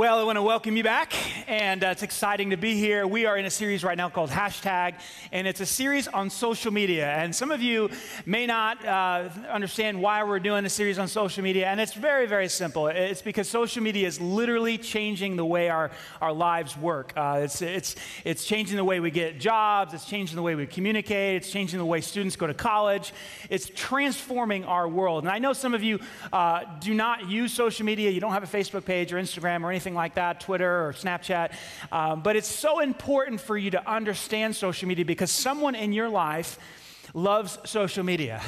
Well, I want to welcome you back, and uh, it's exciting to be here. We are in a series right now called Hashtag, and it's a series on social media. And some of you may not uh, understand why we're doing a series on social media, and it's very, very simple. It's because social media is literally changing the way our, our lives work. Uh, it's, it's, it's changing the way we get jobs, it's changing the way we communicate, it's changing the way students go to college. It's transforming our world. And I know some of you uh, do not use social media, you don't have a Facebook page or Instagram or anything anything like that, Twitter or Snapchat. Um, but it's so important for you to understand social media because someone in your life loves social media.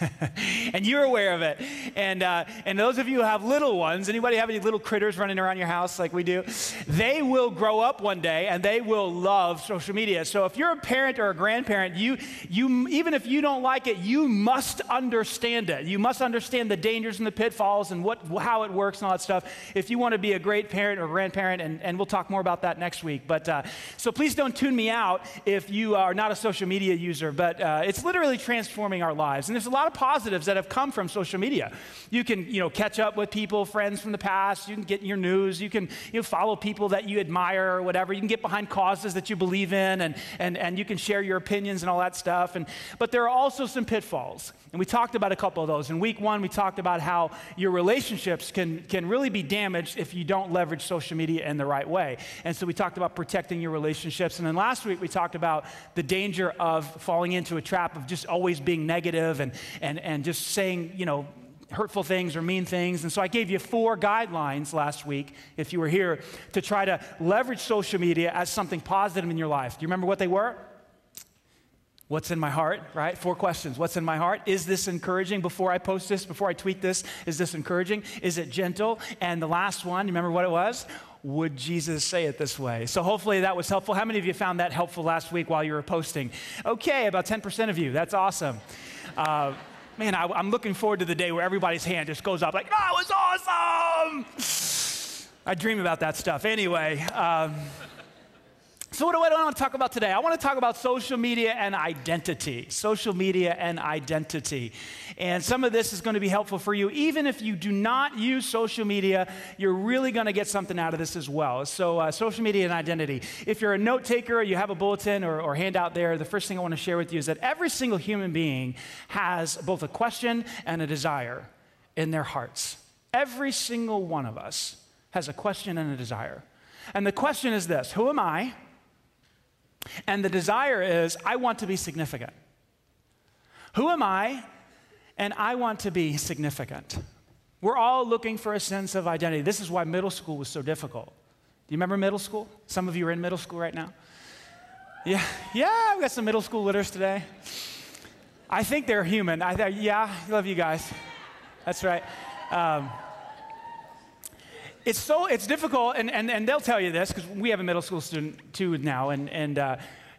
and you're aware of it. And, uh, and those of you who have little ones, anybody have any little critters running around your house like we do? They will grow up one day and they will love social media. So if you're a parent or a grandparent, you, you, even if you don't like it, you must understand it. You must understand the dangers and the pitfalls and what, how it works and all that stuff if you want to be a great parent or grandparent. And, and we'll talk more about that next week. But uh, so please don't tune me out if you are not a social media user. But uh, it's literally transforming our lives. And there's a lot of positives that have come from social media. You can, you know, catch up with people, friends from the past. You can get your news. You can, you know, follow people that you admire or whatever. You can get behind causes that you believe in, and, and, and you can share your opinions and all that stuff. And, but there are also some pitfalls. And we talked about a couple of those. In week one, we talked about how your relationships can, can really be damaged if you don't leverage social media in the right way. And so we talked about protecting your relationships. And then last week, we talked about the danger of falling into a trap of just always being negative and, and, and just saying, you know, hurtful things or mean things. And so I gave you four guidelines last week, if you were here, to try to leverage social media as something positive in your life. Do you remember what they were? What's in my heart, right? Four questions. What's in my heart? Is this encouraging before I post this, before I tweet this? Is this encouraging? Is it gentle? And the last one, you remember what it was? Would Jesus say it this way? So hopefully that was helpful. How many of you found that helpful last week while you were posting? Okay, about 10% of you. That's awesome. Uh, man, I, am looking forward to the day where everybody's hand just goes up like, that was awesome. I dream about that stuff. Anyway. Um, so, what do I want to talk about today? I want to talk about social media and identity. Social media and identity. And some of this is going to be helpful for you. Even if you do not use social media, you're really going to get something out of this as well. So, uh, social media and identity. If you're a note taker, you have a bulletin or, or handout there, the first thing I want to share with you is that every single human being has both a question and a desire in their hearts. Every single one of us has a question and a desire. And the question is this Who am I? And the desire is, I want to be significant. Who am I? And I want to be significant. We're all looking for a sense of identity. This is why middle school was so difficult. Do you remember middle school? Some of you are in middle school right now. Yeah, yeah, we got some middle school litters today. I think they're human. I, yeah, I love you guys. That's right. Um, it's so it's difficult, and, and, and they'll tell you this because we have a middle school student too now, and, and uh,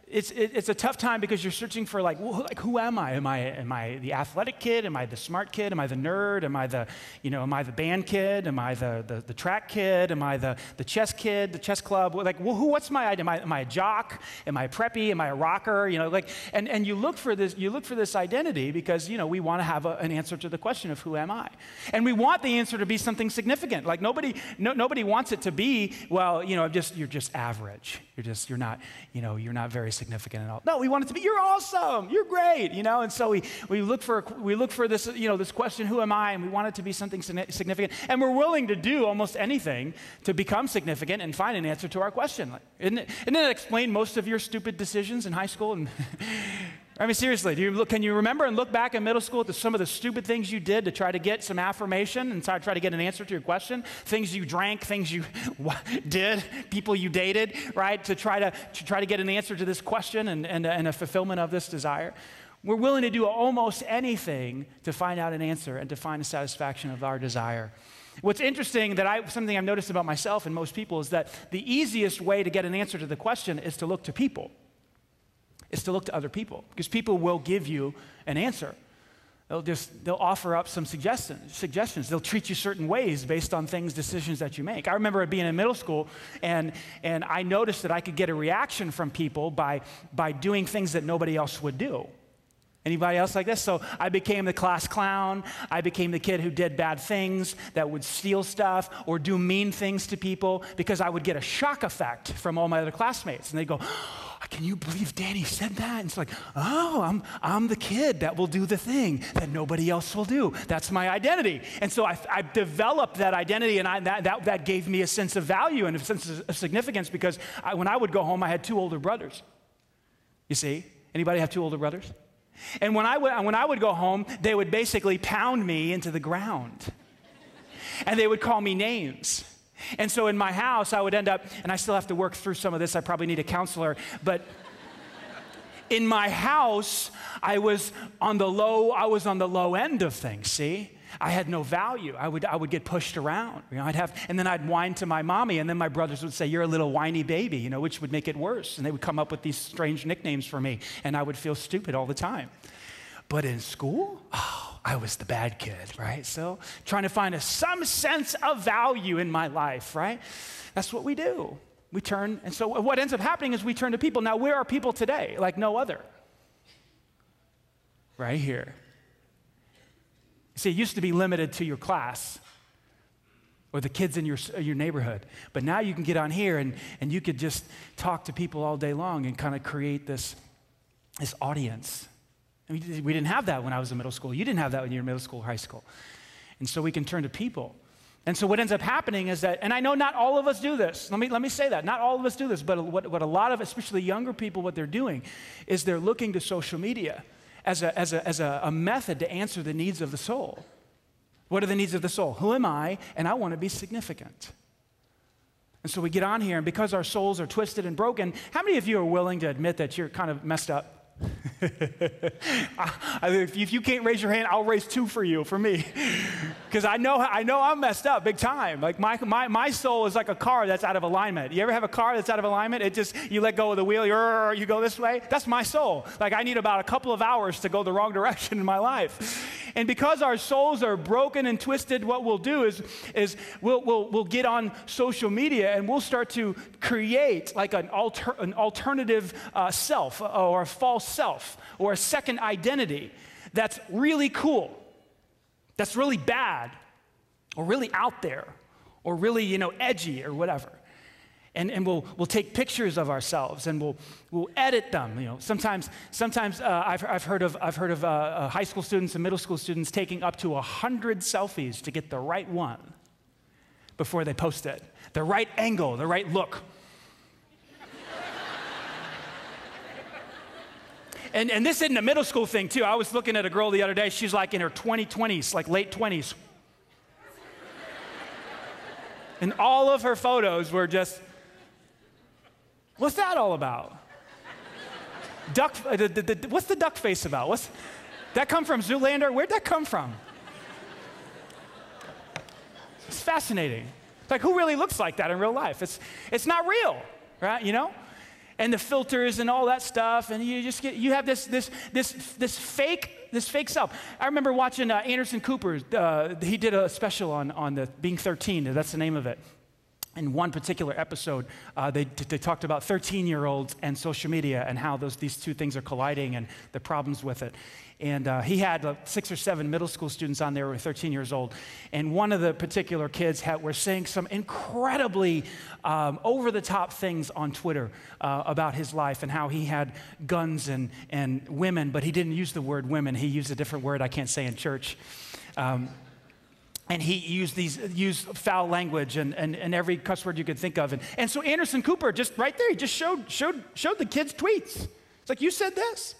it's, it, it's a tough time because you're searching for like, who, like, who am I? Am I, am I the athletic kid? Am I the smart kid? Am I the nerd? Am I the, you know, am I the band kid? Am I the, the, the track kid? Am I the, the chess kid, the chess club? Like, well, who, what's my, am I, am I a jock? Am I a preppy? Am I a rocker? You know, like, and, and you look for this, you look for this identity because, you know, we want to have a, an answer to the question of who am I? And we want the answer to be something significant. Like nobody, no, nobody wants it to be, well, you know, just, you're just average. You're just, you're not, you know, you're not very significant at all. No, we want it to be, you're awesome, you're great, you know? And so we, we look for, we look for this, you know, this question, who am I? And we want it to be something significant. And we're willing to do almost anything to become significant and find an answer to our question. Like, isn't, it, isn't that explain most of your stupid decisions in high school? And I mean, seriously, do you look, can you remember and look back in middle school at some of the stupid things you did to try to get some affirmation and try, try to get an answer to your question? Things you drank, things you did, people you dated, right? To try to, to try to get an answer to this question and, and, and a fulfillment of this desire. We're willing to do almost anything to find out an answer and to find the satisfaction of our desire. What's interesting that I something I've noticed about myself and most people is that the easiest way to get an answer to the question is to look to people is to look to other people because people will give you an answer. They'll just they'll offer up some suggestions. Suggestions. They'll treat you certain ways based on things, decisions that you make. I remember being in middle school, and and I noticed that I could get a reaction from people by by doing things that nobody else would do. Anybody else like this? So I became the class clown. I became the kid who did bad things, that would steal stuff or do mean things to people because I would get a shock effect from all my other classmates. And they'd go, oh, Can you believe Danny said that? And it's like, Oh, I'm, I'm the kid that will do the thing that nobody else will do. That's my identity. And so I, I developed that identity, and I, that, that, that gave me a sense of value and a sense of significance because I, when I would go home, I had two older brothers. You see? Anybody have two older brothers? And when I, would, when I would go home, they would basically pound me into the ground. And they would call me names. And so in my house, I would end up, and I still have to work through some of this, I probably need a counselor, but in my house, I was on the low, I was on the low end of things, see? I had no value. I would, I would get pushed around. You know, I'd have, and then I'd whine to my mommy, and then my brothers would say, You're a little whiny baby, you know, which would make it worse. And they would come up with these strange nicknames for me, and I would feel stupid all the time. But in school, oh, I was the bad kid, right? So trying to find a, some sense of value in my life, right? That's what we do. We turn, and so what ends up happening is we turn to people. Now, where are people today? Like no other. Right here. See, it used to be limited to your class or the kids in your, your neighborhood. But now you can get on here and, and you could just talk to people all day long and kind of create this, this audience. I mean, we didn't have that when I was in middle school. You didn't have that when you were in middle school, high school. And so we can turn to people. And so what ends up happening is that, and I know not all of us do this. Let me, let me say that. Not all of us do this, but what, what a lot of, especially younger people, what they're doing is they're looking to social media as, a, as, a, as a, a method to answer the needs of the soul. What are the needs of the soul? Who am I? And I want to be significant. And so we get on here, and because our souls are twisted and broken, how many of you are willing to admit that you're kind of messed up? if you can't raise your hand, I'll raise two for you, for me. Because I know, I know I'm messed up big time. Like my, my, my soul is like a car that's out of alignment. You ever have a car that's out of alignment? It just, you let go of the wheel, you go this way. That's my soul. Like I need about a couple of hours to go the wrong direction in my life. And because our souls are broken and twisted, what we'll do is, is we'll, we'll, we'll get on social media and we'll start to create like an, alter, an alternative uh, self or a false self or a second identity that's really cool, that's really bad, or really out there, or really, you know, edgy or whatever. And, and we'll, we'll take pictures of ourselves and we'll, we'll edit them. You know, sometimes, sometimes uh, I've, I've heard of, I've heard of uh, uh, high school students and middle school students taking up to 100 selfies to get the right one before they post it. The right angle, the right look. And, and this isn't a middle school thing, too. I was looking at a girl the other day. She's like in her 2020s, like late 20s. and all of her photos were just, what's that all about? duck, uh, the, the, the, what's the duck face about? What's, that come from Zoolander? Where'd that come from? It's fascinating. like, who really looks like that in real life? It's, it's not real, right? You know? and the filters and all that stuff and you just get you have this this this this fake this fake self i remember watching uh, anderson cooper uh, he did a special on on the being 13 that's the name of it in one particular episode, uh, they, they talked about 13 year olds and social media and how those, these two things are colliding and the problems with it. And uh, he had uh, six or seven middle school students on there who were 13 years old. And one of the particular kids had, were saying some incredibly um, over the top things on Twitter uh, about his life and how he had guns and, and women, but he didn't use the word women. He used a different word I can't say in church. Um, and he used these used foul language and, and, and every cuss word you could think of and, and so anderson cooper just right there he just showed showed showed the kids tweets it's like you said this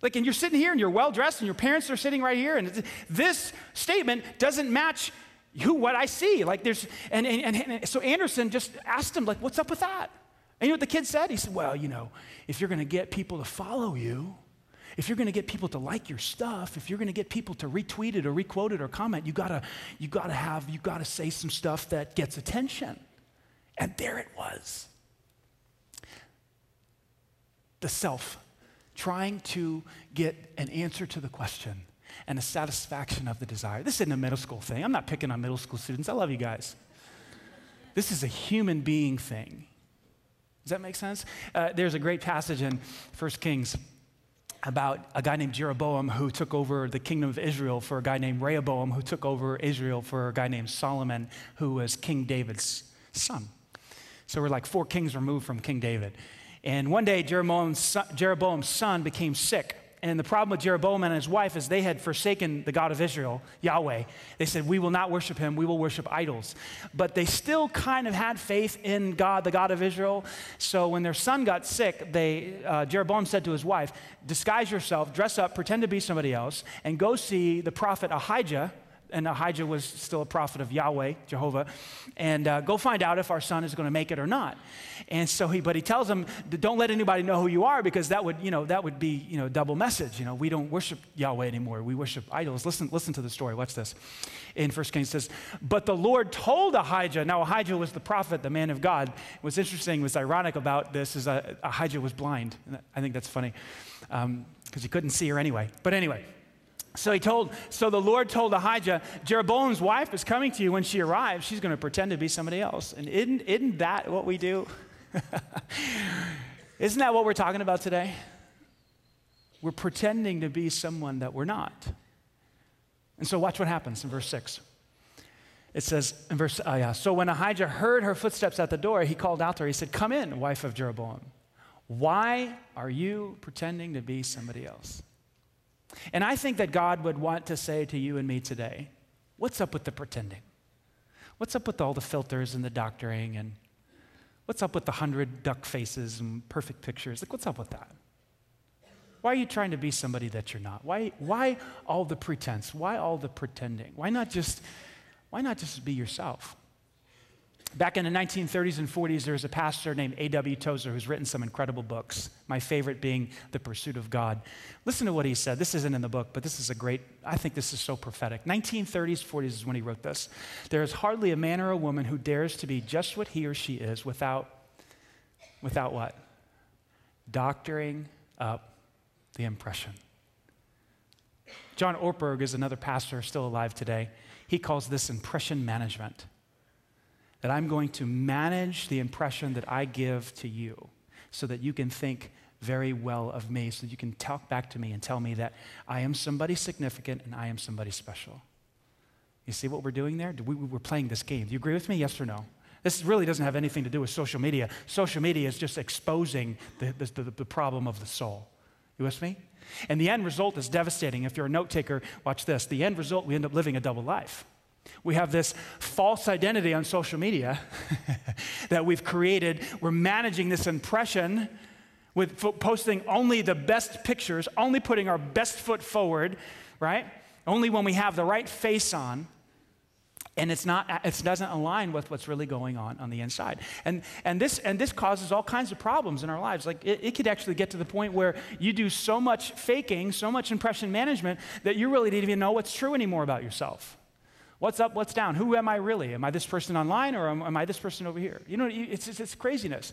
like, and you're sitting here and you're well dressed and your parents are sitting right here, and this statement doesn't match who what I see. Like, there's, and, and, and so Anderson just asked him, like, what's up with that? And you know what the kid said? He said, well, you know, if you're going to get people to follow you, if you're going to get people to like your stuff, if you're going to get people to retweet it or requote it or comment, you gotta, you gotta have, you gotta say some stuff that gets attention. And there it was. The self trying to get an answer to the question and a satisfaction of the desire. This isn't a middle school thing. I'm not picking on middle school students. I love you guys. This is a human being thing. Does that make sense? Uh, there's a great passage in 1 Kings about a guy named Jeroboam who took over the kingdom of Israel for a guy named Rehoboam who took over Israel for a guy named Solomon who was King David's son. So we're like four kings removed from King David. And one day, Jeroboam's son, became sick. And the problem with Jeroboam and his wife is they had forsaken the God of Israel, Yahweh. They said, We will not worship him, we will worship idols. But they still kind of had faith in God, the God of Israel. So when their son got sick, they, uh, Jeroboam said to his wife, Disguise yourself, dress up, pretend to be somebody else, and go see the prophet Ahijah and Ahijah was still a prophet of Yahweh, Jehovah, and uh, go find out if our son is going to make it or not. And so he, but he tells him, don't let anybody know who you are because that would, you know, that would be, you know, double message. You know, we don't worship Yahweh anymore. We worship idols. Listen, listen to the story. Watch this. In 1 Kings says, but the Lord told Ahijah. Now Ahijah was the prophet, the man of God. What's interesting, what's ironic about this is uh, Ahijah was blind. I think that's funny because um, he couldn't see her anyway. But anyway. So he told, so the Lord told Ahijah, Jeroboam's wife is coming to you. When she arrives, she's going to pretend to be somebody else. And isn't, isn't that what we do? isn't that what we're talking about today? We're pretending to be someone that we're not. And so watch what happens in verse 6. It says in verse, oh yeah. So when Ahijah heard her footsteps at the door, he called out to her. He said, Come in, wife of Jeroboam. Why are you pretending to be somebody else? And I think that God would want to say to you and me today, what's up with the pretending? What's up with all the filters and the doctoring and what's up with the hundred duck faces and perfect pictures? Like, what's up with that? Why are you trying to be somebody that you're not? Why, why all the pretense? Why all the pretending? Why not just, why not just be yourself? Back in the 1930s and 40s, there was a pastor named A.W. Tozer who's written some incredible books, my favorite being The Pursuit of God. Listen to what he said. This isn't in the book, but this is a great, I think this is so prophetic. 1930s, 40s is when he wrote this. There is hardly a man or a woman who dares to be just what he or she is without, without what? Doctoring up the impression. John Ortberg is another pastor still alive today. He calls this impression management that I'm going to manage the impression that I give to you so that you can think very well of me, so that you can talk back to me and tell me that I am somebody significant and I am somebody special. You see what we're doing there? We, we're playing this game. Do you agree with me? Yes or no? This really doesn't have anything to do with social media. Social media is just exposing the, the, the, the problem of the soul. You with me? And the end result is devastating. If you're a note taker, watch this. The end result, we end up living a double life. We have this false identity on social media that we've created. We're managing this impression with posting only the best pictures, only putting our best foot forward, right? Only when we have the right face on. And it's not, it doesn't align with what's really going on on the inside. And, and, this, and this causes all kinds of problems in our lives. Like it, it could actually get to the point where you do so much faking, so much impression management, that you really don't even know what's true anymore about yourself. What's up, what's down? Who am I really? Am I this person online or am, am I this person over here? You know, it's, it's, it's craziness.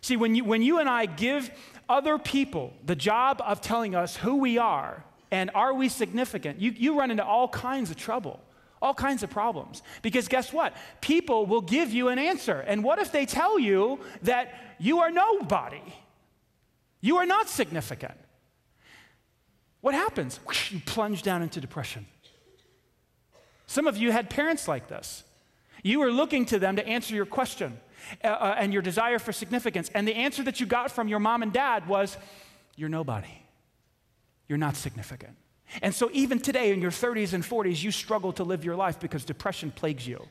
See, when you, when you and I give other people the job of telling us who we are and are we significant, you, you run into all kinds of trouble, all kinds of problems. Because guess what? People will give you an answer. And what if they tell you that you are nobody? You are not significant. What happens? You plunge down into depression. Some of you had parents like this. You were looking to them to answer your question uh, uh, and your desire for significance. And the answer that you got from your mom and dad was, You're nobody. You're not significant. And so, even today in your 30s and 40s, you struggle to live your life because depression plagues you.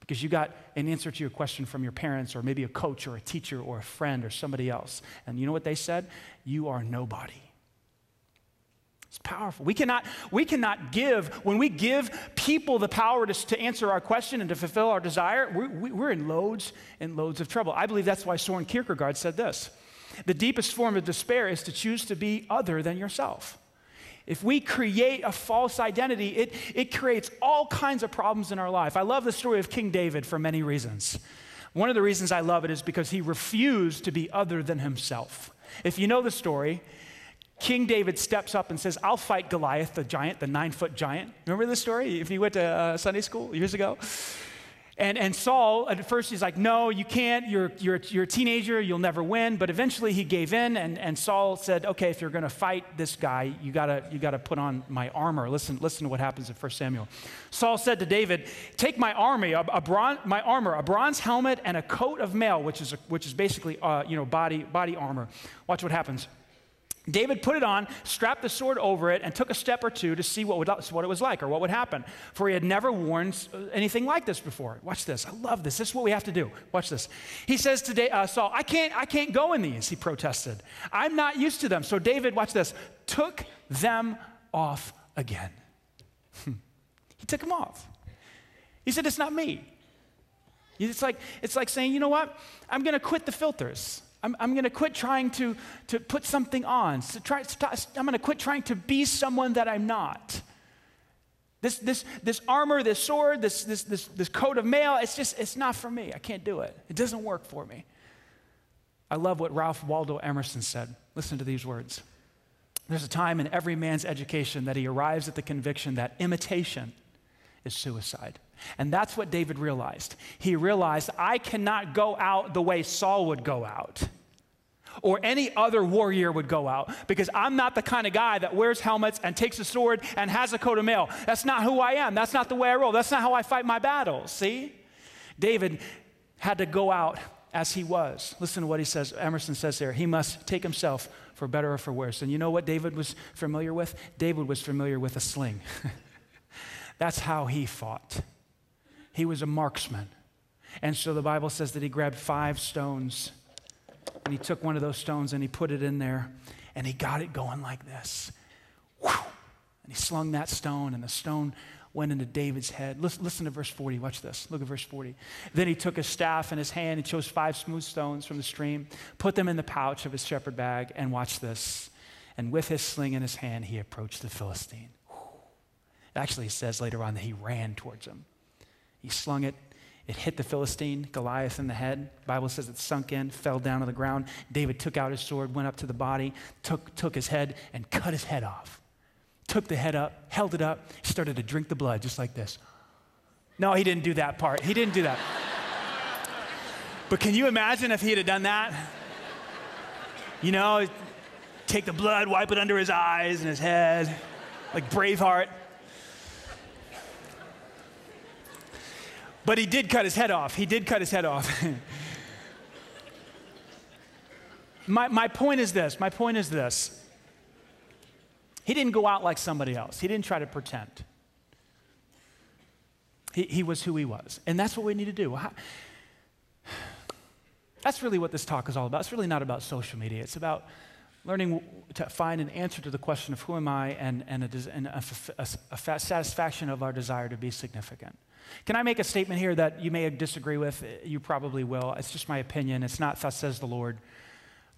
Because you got an answer to your question from your parents, or maybe a coach, or a teacher, or a friend, or somebody else. And you know what they said? You are nobody. It's powerful. We cannot, we cannot give, when we give people the power to, to answer our question and to fulfill our desire, we're, we're in loads and loads of trouble. I believe that's why Soren Kierkegaard said this The deepest form of despair is to choose to be other than yourself. If we create a false identity, it, it creates all kinds of problems in our life. I love the story of King David for many reasons. One of the reasons I love it is because he refused to be other than himself. If you know the story, King David steps up and says, I'll fight Goliath, the giant, the nine foot giant. Remember this story if you went to uh, Sunday school years ago? And, and Saul, at first, he's like, No, you can't. You're, you're, you're a teenager. You'll never win. But eventually, he gave in. And, and Saul said, Okay, if you're going to fight this guy, you got you got to put on my armor. Listen, listen to what happens in 1 Samuel. Saul said to David, Take my army, a, a bron- my armor, a bronze helmet, and a coat of mail, which is, a, which is basically uh, you know, body, body armor. Watch what happens. David put it on, strapped the sword over it, and took a step or two to see what, would, what it was like or what would happen. For he had never worn anything like this before. Watch this. I love this. This is what we have to do. Watch this. He says to uh, Saul, I can't, I can't go in these, he protested. I'm not used to them. So David, watch this, took them off again. he took them off. He said, It's not me. It's like, it's like saying, you know what? I'm going to quit the filters. I'm, I'm going to quit trying to, to put something on. So try, I'm going to quit trying to be someone that I'm not. This, this, this armor, this sword, this, this, this, this coat of mail, it's just, it's not for me. I can't do it. It doesn't work for me. I love what Ralph Waldo Emerson said. Listen to these words. There's a time in every man's education that he arrives at the conviction that imitation is suicide. And that's what David realized. He realized, I cannot go out the way Saul would go out or any other warrior would go out because I'm not the kind of guy that wears helmets and takes a sword and has a coat of mail. That's not who I am. That's not the way I roll. That's not how I fight my battles. See? David had to go out as he was. Listen to what he says. Emerson says there, he must take himself for better or for worse. And you know what David was familiar with? David was familiar with a sling. That's how he fought. He was a marksman. And so the Bible says that he grabbed five stones and he took one of those stones and he put it in there and he got it going like this. And he slung that stone and the stone went into David's head. Listen, listen, to verse 40. Watch this. Look at verse 40. Then he took a staff in his hand. He chose five smooth stones from the stream, put them in the pouch of his shepherd bag, and watch this. And with his sling in his hand, he approached the Philistine. Actually, it says later on that he ran towards him. He slung it. It hit the Philistine, Goliath, in the head. The Bible says it sunk in, fell down to the ground. David took out his sword, went up to the body, took, took his head, and cut his head off. Took the head up, held it up, started to drink the blood just like this. No, he didn't do that part. He didn't do that. but can you imagine if he had done that? You know, take the blood, wipe it under his eyes and his head, like Braveheart. But he did cut his head off. He did cut his head off. my, my point is this my point is this. He didn't go out like somebody else, he didn't try to pretend. He, he was who he was. And that's what we need to do. That's really what this talk is all about. It's really not about social media. It's about learning to find an answer to the question of who am I and, and, a, and a, a, a satisfaction of our desire to be significant. Can I make a statement here that you may disagree with? You probably will. It's just my opinion. It's not thus says the Lord.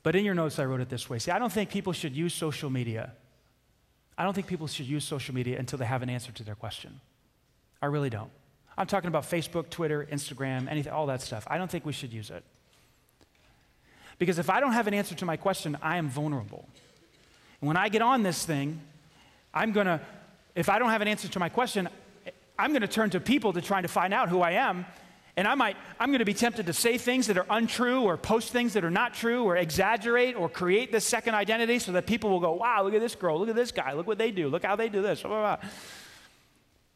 But in your notes, I wrote it this way. See, I don't think people should use social media. I don't think people should use social media until they have an answer to their question. I really don't. I'm talking about Facebook, Twitter, Instagram, anything, all that stuff. I don't think we should use it. Because if I don't have an answer to my question, I am vulnerable. And when I get on this thing, I'm going to, if I don't have an answer to my question, I'm going to turn to people to try to find out who I am. And I might, I'm going to be tempted to say things that are untrue or post things that are not true or exaggerate or create this second identity so that people will go, wow, look at this girl, look at this guy, look what they do, look how they do this. Blah, blah, blah.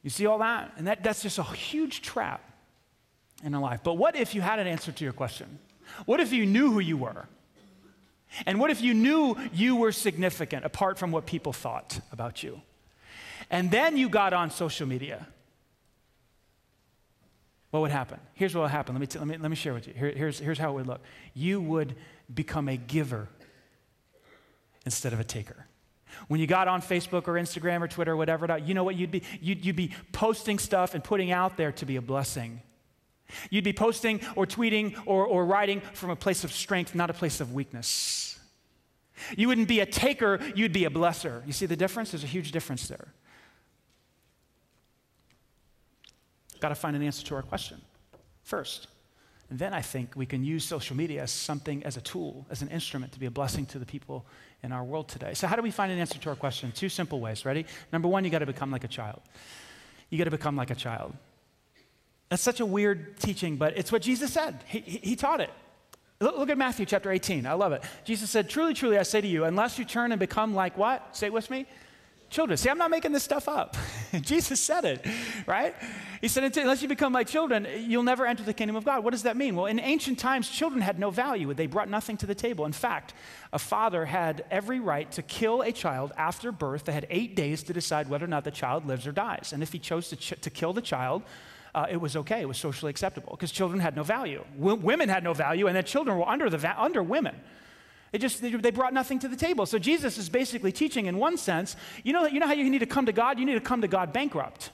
You see all that? And that, that's just a huge trap in a life. But what if you had an answer to your question? What if you knew who you were? And what if you knew you were significant apart from what people thought about you? And then you got on social media what would happen? Here's what would happen. Let me, t- let me, let me share with you. Here, here's, here's how it would look. You would become a giver instead of a taker. When you got on Facebook or Instagram or Twitter or whatever, you know what you'd be? You'd, you'd be posting stuff and putting out there to be a blessing. You'd be posting or tweeting or, or writing from a place of strength, not a place of weakness. You wouldn't be a taker, you'd be a blesser. You see the difference? There's a huge difference there. Got to find an answer to our question first. And then I think we can use social media as something, as a tool, as an instrument to be a blessing to the people in our world today. So, how do we find an answer to our question? Two simple ways. Ready? Number one, you got to become like a child. You got to become like a child. That's such a weird teaching, but it's what Jesus said. He, he, he taught it. Look, look at Matthew chapter 18. I love it. Jesus said, Truly, truly, I say to you, unless you turn and become like what? Say it with me children. See, I'm not making this stuff up. Jesus said it, right? He said, unless you become my children, you'll never enter the kingdom of God. What does that mean? Well, in ancient times, children had no value. They brought nothing to the table. In fact, a father had every right to kill a child after birth. They had eight days to decide whether or not the child lives or dies. And if he chose to, ch- to kill the child, uh, it was okay. It was socially acceptable because children had no value. W- women had no value, and then children were under, the va- under women. It just, they brought nothing to the table. So Jesus is basically teaching, in one sense, you know, you know how you need to come to God? You need to come to God bankrupt.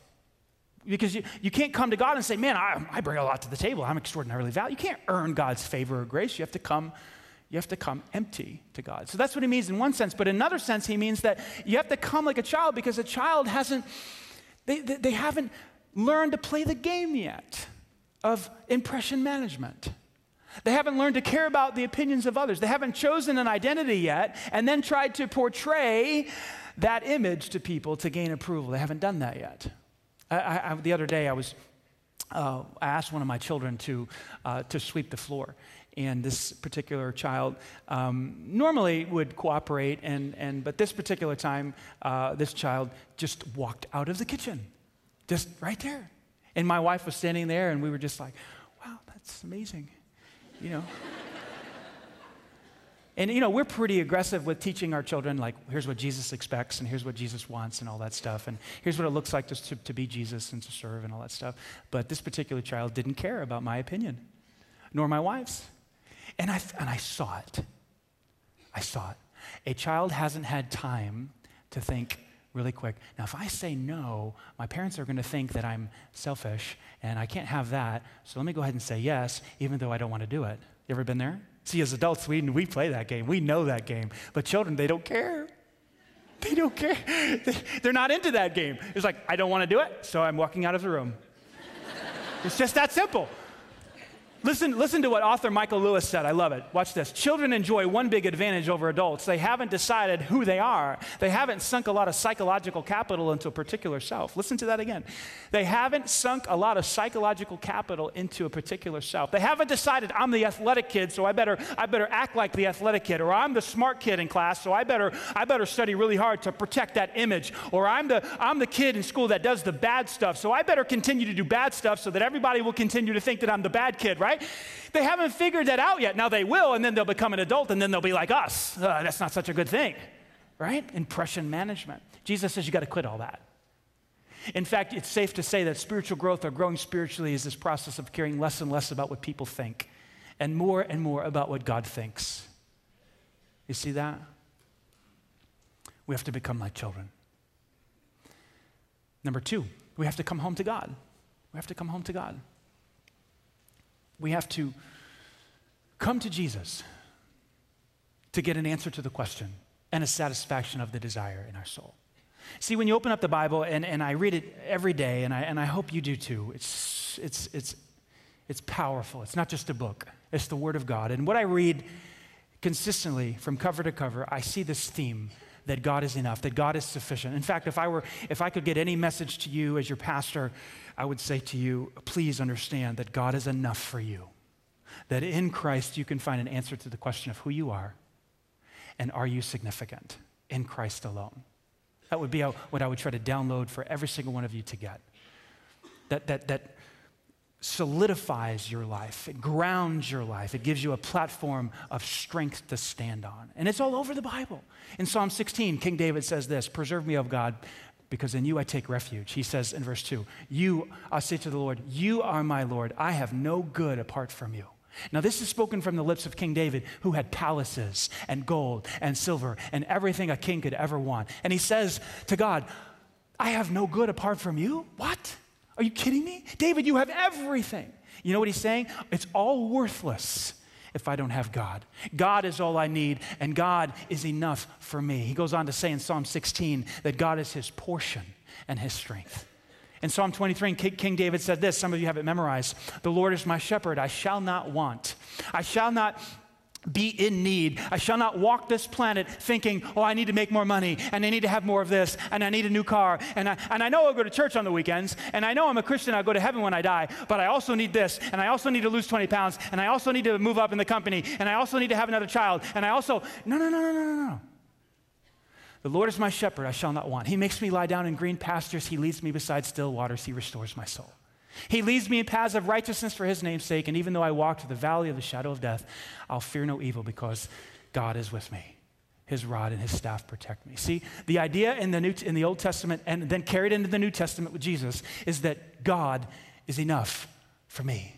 Because you, you can't come to God and say, man, I, I bring a lot to the table. I'm extraordinarily valuable. You can't earn God's favor or grace. You have to come you have to come empty to God. So that's what he means in one sense. But in another sense, he means that you have to come like a child because a child hasn't, they, they, they haven't learned to play the game yet of impression management. They haven't learned to care about the opinions of others. They haven't chosen an identity yet and then tried to portray that image to people to gain approval. They haven't done that yet. I, I, the other day, I was uh, I asked one of my children to uh, to sweep the floor, and this particular child um, normally would cooperate, and and but this particular time, uh, this child just walked out of the kitchen, just right there, and my wife was standing there, and we were just like, "Wow, that's amazing." You know. and, you know, we're pretty aggressive with teaching our children, like, here's what Jesus expects, and here's what Jesus wants, and all that stuff. And here's what it looks like to, to be Jesus and to serve, and all that stuff. But this particular child didn't care about my opinion, nor my wife's. And I, and I saw it. I saw it. A child hasn't had time to think, really quick. Now, if I say no, my parents are going to think that I'm selfish and I can't have that. So let me go ahead and say yes, even though I don't want to do it. You ever been there? See, as adults, we, we play that game. We know that game. But children, they don't care. They don't care. They're not into that game. It's like, I don't want to do it, so I'm walking out of the room. it's just that simple. Listen, listen to what author Michael Lewis said. I love it. Watch this. Children enjoy one big advantage over adults. They haven't decided who they are, they haven't sunk a lot of psychological capital into a particular self. Listen to that again. They haven't sunk a lot of psychological capital into a particular self. They haven't decided, I'm the athletic kid, so I better, I better act like the athletic kid, or I'm the smart kid in class, so I better, I better study really hard to protect that image, or I'm the, I'm the kid in school that does the bad stuff, so I better continue to do bad stuff so that everybody will continue to think that I'm the bad kid, right? Right? They haven't figured that out yet. Now they will, and then they'll become an adult, and then they'll be like us. Uh, that's not such a good thing, right? Impression management. Jesus says you got to quit all that. In fact, it's safe to say that spiritual growth or growing spiritually is this process of caring less and less about what people think and more and more about what God thinks. You see that? We have to become like children. Number two, we have to come home to God. We have to come home to God. We have to come to Jesus to get an answer to the question and a satisfaction of the desire in our soul. See, when you open up the Bible, and, and I read it every day, and I, and I hope you do too, it's, it's, it's, it's powerful. It's not just a book, it's the Word of God. And what I read consistently from cover to cover, I see this theme that God is enough, that God is sufficient. In fact, if I were if I could get any message to you as your pastor, I would say to you, please understand that God is enough for you. That in Christ you can find an answer to the question of who you are and are you significant in Christ alone. That would be what I would try to download for every single one of you to get. That, that, that solidifies your life, it grounds your life, it gives you a platform of strength to stand on. And it's all over the Bible. In Psalm 16, King David says this Preserve me, O God, because in you I take refuge. He says in verse 2, You, I say to the Lord, You are my Lord. I have no good apart from you. Now, this is spoken from the lips of King David, who had palaces and gold and silver and everything a king could ever want. And he says to God, I have no good apart from you? What? Are you kidding me? David, you have everything. You know what he's saying? It's all worthless if I don't have God. God is all I need, and God is enough for me. He goes on to say in Psalm 16 that God is his portion and his strength. In Psalm 23, King David said this, some of you have it memorized The Lord is my shepherd, I shall not want. I shall not be in need. I shall not walk this planet thinking, oh, I need to make more money, and I need to have more of this, and I need a new car. And I, and I know I'll go to church on the weekends, and I know I'm a Christian, I'll go to heaven when I die, but I also need this, and I also need to lose 20 pounds, and I also need to move up in the company, and I also need to have another child, and I also, no, no, no, no, no, no. The Lord is my shepherd, I shall not want. He makes me lie down in green pastures, He leads me beside still waters, He restores my soul. He leads me in paths of righteousness for his name's sake, and even though I walk through the valley of the shadow of death, I'll fear no evil because God is with me. His rod and his staff protect me. See, the idea in the, New, in the Old Testament and then carried into the New Testament with Jesus is that God is enough for me.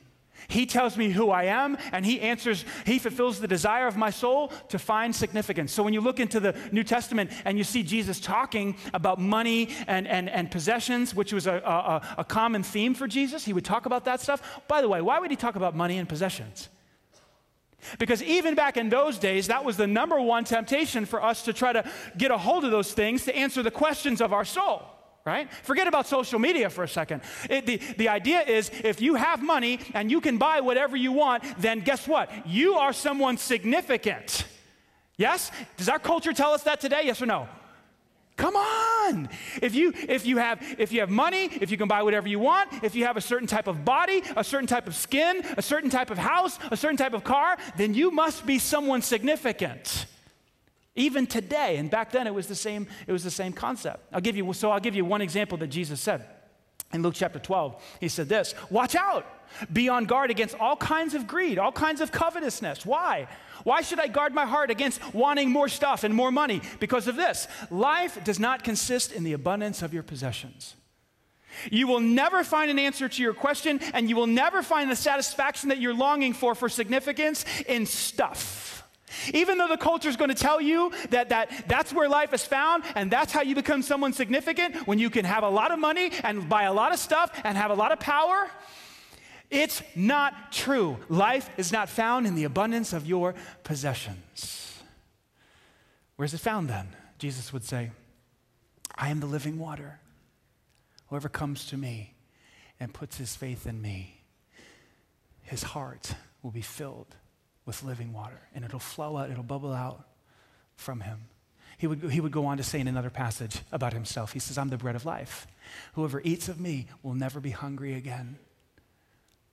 He tells me who I am, and He answers, He fulfills the desire of my soul to find significance. So when you look into the New Testament and you see Jesus talking about money and, and, and possessions, which was a, a, a common theme for Jesus, He would talk about that stuff. By the way, why would He talk about money and possessions? Because even back in those days, that was the number one temptation for us to try to get a hold of those things to answer the questions of our soul right? Forget about social media for a second. It, the, the idea is if you have money and you can buy whatever you want, then guess what? You are someone significant. Yes? Does our culture tell us that today? Yes or no? Come on. If you if you have if you have money, if you can buy whatever you want, if you have a certain type of body, a certain type of skin, a certain type of house, a certain type of car, then you must be someone significant even today. And back then it was the same, it was the same concept. I'll give you, so I'll give you one example that Jesus said. In Luke chapter 12, he said this Watch out, be on guard against all kinds of greed, all kinds of covetousness. Why? Why should I guard my heart against wanting more stuff and more money? Because of this life does not consist in the abundance of your possessions. You will never find an answer to your question, and you will never find the satisfaction that you're longing for for significance in stuff. Even though the culture is going to tell you that, that that's where life is found and that's how you become someone significant, when you can have a lot of money and buy a lot of stuff and have a lot of power, it's not true. Life is not found in the abundance of your possessions. Where's it found then? Jesus would say, I am the living water. Whoever comes to me and puts his faith in me, his heart will be filled with living water, and it'll flow out, it'll bubble out from him. He would, he would go on to say in another passage about himself, he says, I'm the bread of life. Whoever eats of me will never be hungry again.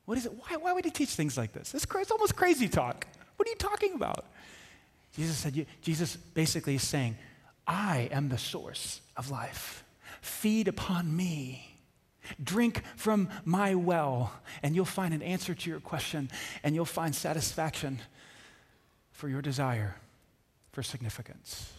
What is it? Why, why would he teach things like this? It's, it's almost crazy talk. What are you talking about? Jesus said, Jesus basically is saying, I am the source of life. Feed upon me. Drink from my well, and you'll find an answer to your question, and you'll find satisfaction for your desire for significance.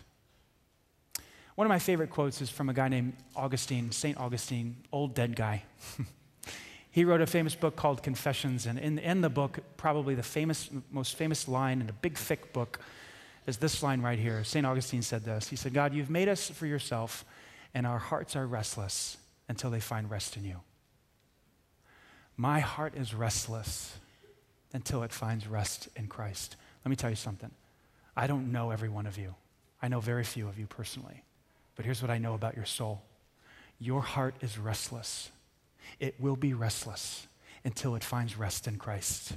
One of my favorite quotes is from a guy named Augustine, St. Augustine, old dead guy. he wrote a famous book called Confessions, and in, in the book, probably the famous, most famous line in a big, thick book is this line right here. St. Augustine said this He said, God, you've made us for yourself, and our hearts are restless until they find rest in you. My heart is restless until it finds rest in Christ. Let me tell you something. I don't know every one of you. I know very few of you personally. But here's what I know about your soul your heart is restless. It will be restless until it finds rest in Christ.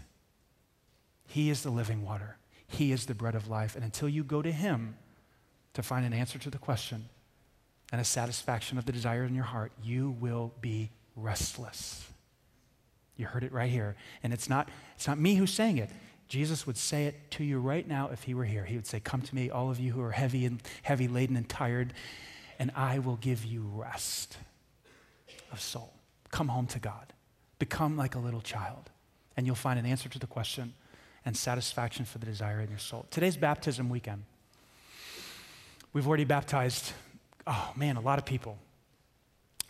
He is the living water, He is the bread of life. And until you go to Him to find an answer to the question, and a satisfaction of the desire in your heart, you will be restless. You heard it right here. And it's not, it's not me who's saying it. Jesus would say it to you right now if he were here. He would say, Come to me, all of you who are heavy and heavy laden and tired, and I will give you rest of soul. Come home to God. Become like a little child, and you'll find an answer to the question and satisfaction for the desire in your soul. Today's baptism weekend. We've already baptized oh man, a lot of people.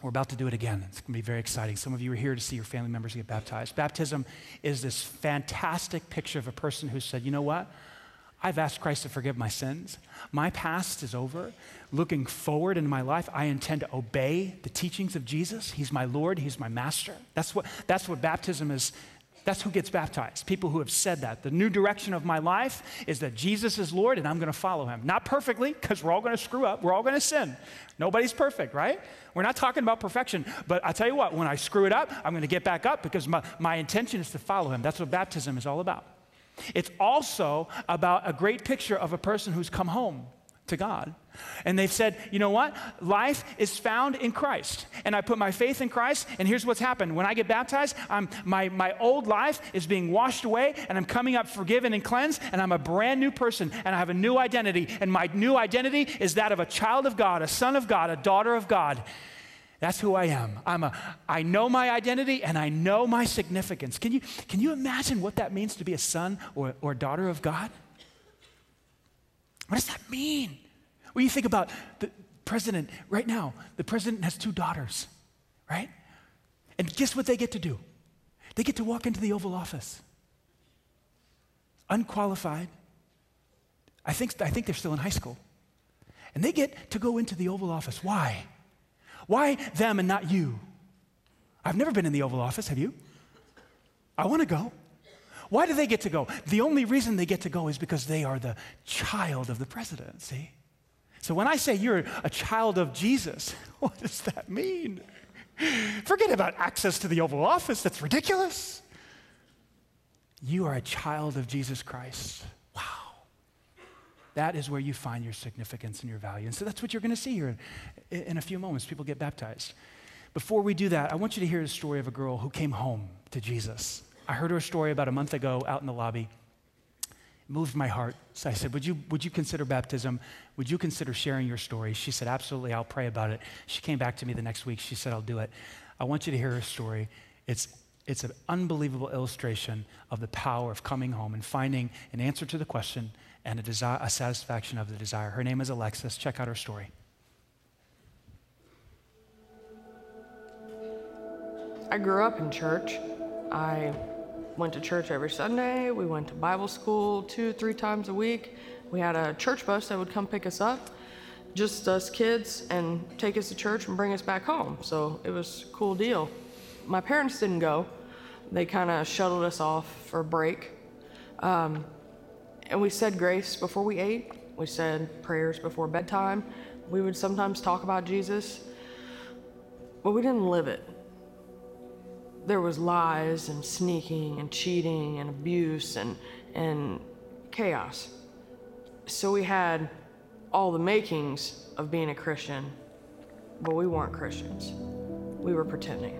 We're about to do it again. It's going to be very exciting. Some of you are here to see your family members get baptized. Baptism is this fantastic picture of a person who said, you know what? I've asked Christ to forgive my sins. My past is over. Looking forward in my life, I intend to obey the teachings of Jesus. He's my Lord, He's my Master. That's what, that's what baptism is that's who gets baptized. People who have said that. The new direction of my life is that Jesus is Lord and I'm going to follow him. Not perfectly, because we're all going to screw up. We're all going to sin. Nobody's perfect, right? We're not talking about perfection. But I tell you what, when I screw it up, I'm going to get back up because my, my intention is to follow him. That's what baptism is all about. It's also about a great picture of a person who's come home to God. And they've said, you know what? Life is found in Christ. And I put my faith in Christ, and here's what's happened. When I get baptized, I'm, my, my old life is being washed away, and I'm coming up forgiven and cleansed, and I'm a brand new person, and I have a new identity. And my new identity is that of a child of God, a son of God, a daughter of God. That's who I am. I'm a, I know my identity and I know my significance. Can you, can you imagine what that means to be a son or, or daughter of God? What does that mean? When you think about the president right now, the president has two daughters, right? And guess what they get to do? They get to walk into the Oval Office. Unqualified. I think, I think they're still in high school. And they get to go into the Oval Office. Why? Why them and not you? I've never been in the Oval Office, have you? I want to go. Why do they get to go? The only reason they get to go is because they are the child of the president, see? So when I say you're a child of Jesus, what does that mean? Forget about access to the Oval Office, that's ridiculous. You are a child of Jesus Christ. Wow. That is where you find your significance and your value. And so that's what you're going to see here in, a few moments. People get baptized. Before we do that, I want you to hear the story of a girl who came home to Jesus. I heard her story about a month ago out in the lobby. Moved my heart. So I said, would you, would you consider baptism? Would you consider sharing your story? She said, Absolutely, I'll pray about it. She came back to me the next week. She said, I'll do it. I want you to hear her story. It's, it's an unbelievable illustration of the power of coming home and finding an answer to the question and a, desire, a satisfaction of the desire. Her name is Alexis. Check out her story. I grew up in church. I went to church every Sunday. We went to Bible school two, three times a week. We had a church bus that would come pick us up, just us kids, and take us to church and bring us back home. So it was a cool deal. My parents didn't go. They kind of shuttled us off for a break. Um, and we said grace before we ate. We said prayers before bedtime. We would sometimes talk about Jesus, but we didn't live it. There was lies and sneaking and cheating and abuse and, and chaos. So we had all the makings of being a Christian, but we weren't Christians. We were pretending.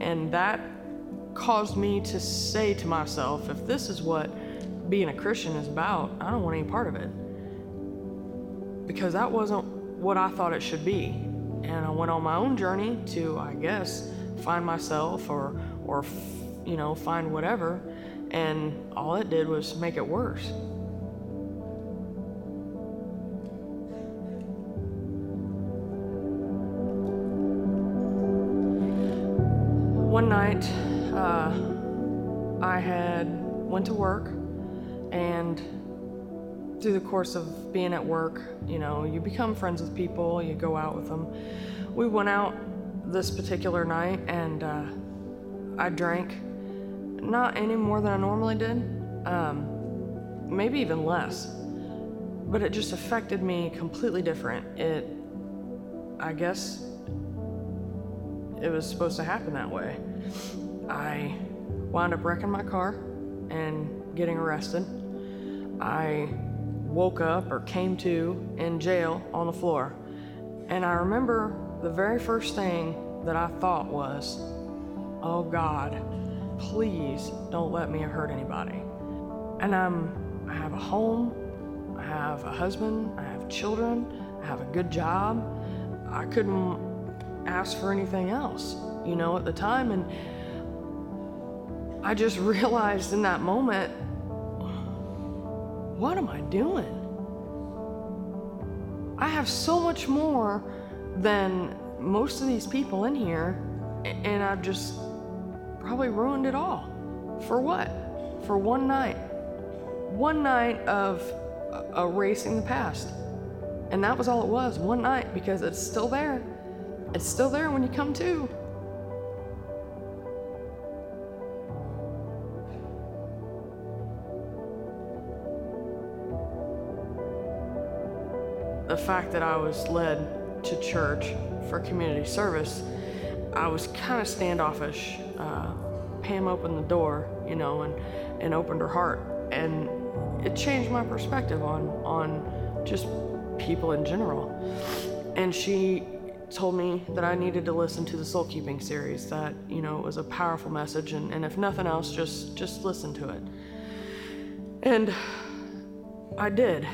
And that caused me to say to myself, if this is what being a Christian is about, I don't want any part of it. Because that wasn't what I thought it should be. And I went on my own journey to, I guess, find myself or, or you know, find whatever. And all it did was make it worse. One night, uh, I had went to work and through the course of being at work, you know, you become friends with people, you go out with them. We went out this particular night and uh, I drank not any more than I normally did, um, maybe even less. But it just affected me completely different. It, I guess, it was supposed to happen that way. I wound up wrecking my car and getting arrested. I woke up or came to in jail on the floor. And I remember the very first thing that I thought was, oh God, please don't let me hurt anybody. And I'm, I have a home, I have a husband, I have children, I have a good job. I couldn't ask for anything else, you know, at the time. And I just realized in that moment what am I doing? I have so much more than most of these people in here, and I've just probably ruined it all. For what? For one night. One night of erasing the past. And that was all it was one night because it's still there. It's still there when you come to. the fact that I was led to church for community service, I was kind of standoffish. Uh, Pam opened the door, you know, and, and opened her heart. and it changed my perspective on on just people in general. And she told me that I needed to listen to the Soul Keeping series. That you know it was a powerful message, and, and if nothing else, just just listen to it. And I did.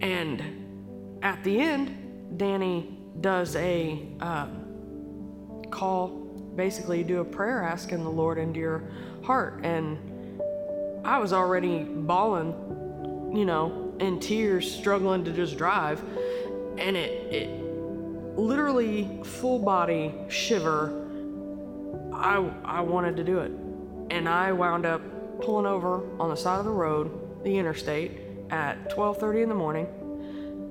And at the end, Danny does a um, call, basically do a prayer asking the Lord into your heart. And I was already bawling, you know, in tears, struggling to just drive. And it, it literally full body shiver. I, I wanted to do it. And I wound up pulling over on the side of the road, the interstate, at 12:30 in the morning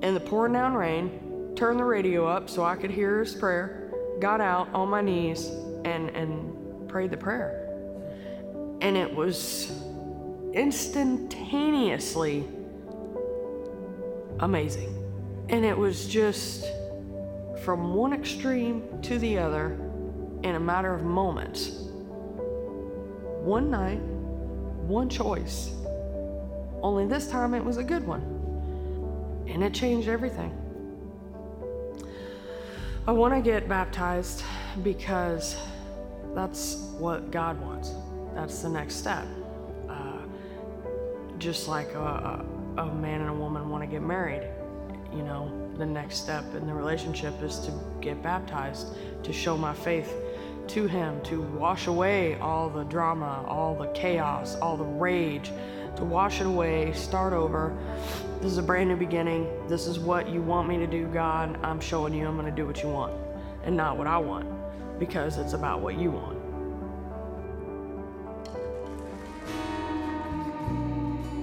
in the pouring down rain, turned the radio up so I could hear his prayer, got out on my knees and and prayed the prayer. And it was instantaneously amazing. And it was just from one extreme to the other in a matter of moments. One night, one choice. Only this time it was a good one. And it changed everything. I want to get baptized because that's what God wants. That's the next step. Uh, just like a, a, a man and a woman want to get married, you know, the next step in the relationship is to get baptized, to show my faith to Him, to wash away all the drama, all the chaos, all the rage, to wash it away, start over. This is a brand new beginning. This is what you want me to do, God. I'm showing you I'm going to do what you want and not what I want because it's about what you want.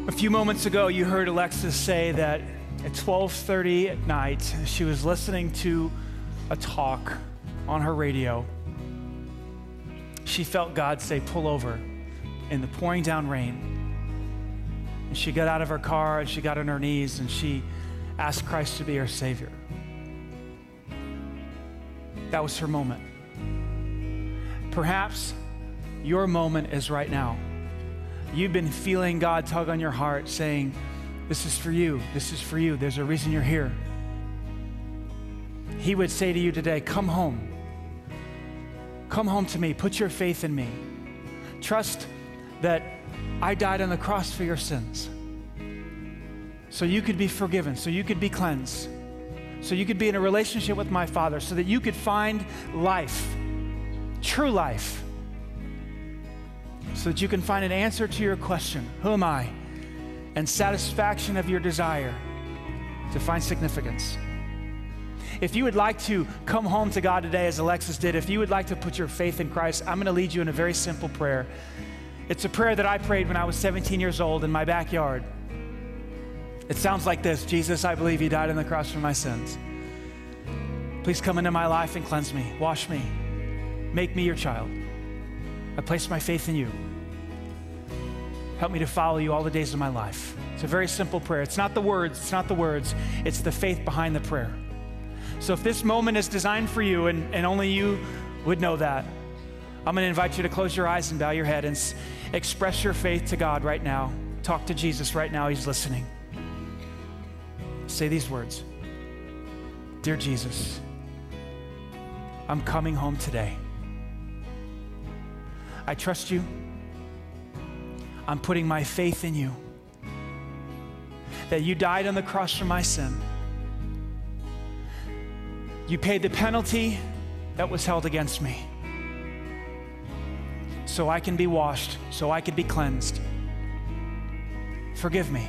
A few moments ago, you heard Alexis say that at 12:30 at night, she was listening to a talk on her radio. She felt God say, "Pull over," in the pouring down rain. And she got out of her car and she got on her knees and she asked Christ to be her Savior. That was her moment. Perhaps your moment is right now. You've been feeling God tug on your heart, saying, This is for you. This is for you. There's a reason you're here. He would say to you today, Come home. Come home to me. Put your faith in me. Trust that I died on the cross for your sins. So you could be forgiven, so you could be cleansed, so you could be in a relationship with my Father, so that you could find life, true life, so that you can find an answer to your question Who am I? and satisfaction of your desire to find significance. If you would like to come home to God today, as Alexis did, if you would like to put your faith in Christ, I'm going to lead you in a very simple prayer. It's a prayer that I prayed when I was 17 years old in my backyard. It sounds like this Jesus, I believe you died on the cross for my sins. Please come into my life and cleanse me, wash me, make me your child. I place my faith in you. Help me to follow you all the days of my life. It's a very simple prayer. It's not the words, it's not the words, it's the faith behind the prayer. So if this moment is designed for you and, and only you would know that, I'm going to invite you to close your eyes and bow your head and express your faith to God right now. Talk to Jesus right now. He's listening. Say these words Dear Jesus, I'm coming home today. I trust you. I'm putting my faith in you. That you died on the cross for my sin. You paid the penalty that was held against me so I can be washed, so I can be cleansed. Forgive me.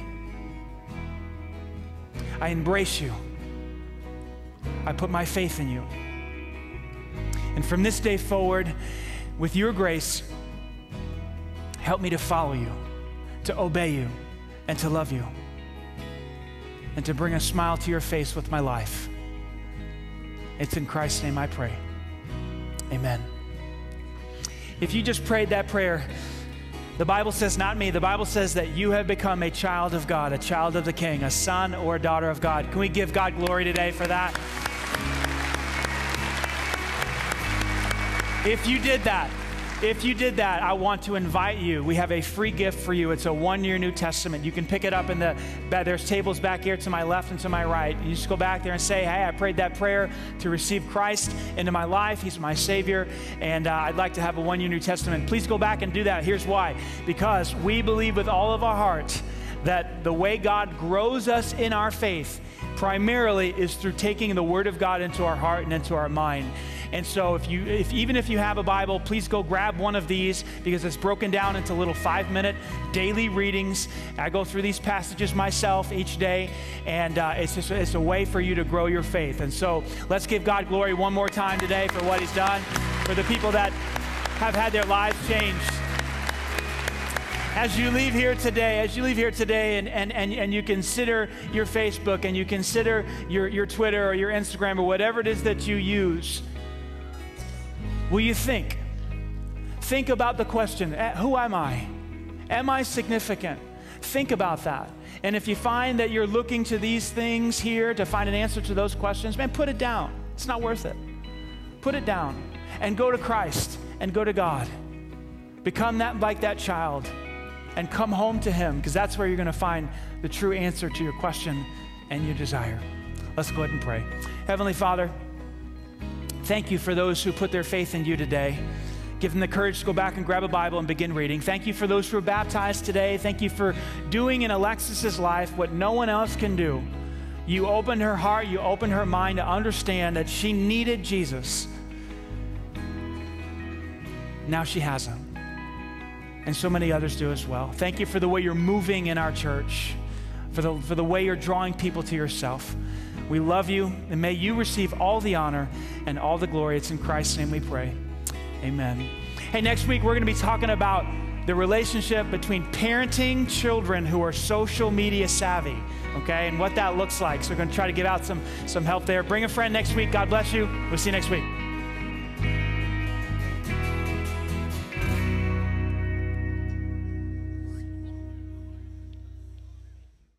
I embrace you. I put my faith in you. And from this day forward, with your grace, help me to follow you, to obey you, and to love you, and to bring a smile to your face with my life. It's in Christ's name I pray. Amen. If you just prayed that prayer, the Bible says, not me, the Bible says that you have become a child of God, a child of the King, a son or a daughter of God. Can we give God glory today for that? If you did that, If you did that, I want to invite you. We have a free gift for you. It's a one year New Testament. You can pick it up in the, there's tables back here to my left and to my right. You just go back there and say, Hey, I prayed that prayer to receive Christ into my life. He's my Savior, and uh, I'd like to have a one year New Testament. Please go back and do that. Here's why because we believe with all of our heart that the way God grows us in our faith primarily is through taking the Word of God into our heart and into our mind. And so, if you, if even if you have a Bible, please go grab one of these because it's broken down into little five-minute daily readings. I go through these passages myself each day, and uh, it's just it's a way for you to grow your faith. And so, let's give God glory one more time today for what He's done, for the people that have had their lives changed as you leave here today, as you leave here today and, and, and, and you consider your Facebook and you consider your, your Twitter or your Instagram or whatever it is that you use, will you think? Think about the question eh, Who am I? Am I significant? Think about that. And if you find that you're looking to these things here to find an answer to those questions, man, put it down. It's not worth it. Put it down and go to Christ and go to God. Become that like that child and come home to Him because that's where you're going to find the true answer to your question and your desire. Let's go ahead and pray. Heavenly Father, thank you for those who put their faith in you today. Give them the courage to go back and grab a Bible and begin reading. Thank you for those who are baptized today. Thank you for doing in Alexis's life what no one else can do. You opened her heart, you opened her mind to understand that she needed Jesus. Now she has him and so many others do as well. Thank you for the way you're moving in our church, for the, for the way you're drawing people to yourself. We love you, and may you receive all the honor and all the glory. It's in Christ's name we pray. Amen. Hey, next week we're going to be talking about the relationship between parenting children who are social media savvy, okay, and what that looks like. So we're going to try to give out some, some help there. Bring a friend next week. God bless you. We'll see you next week.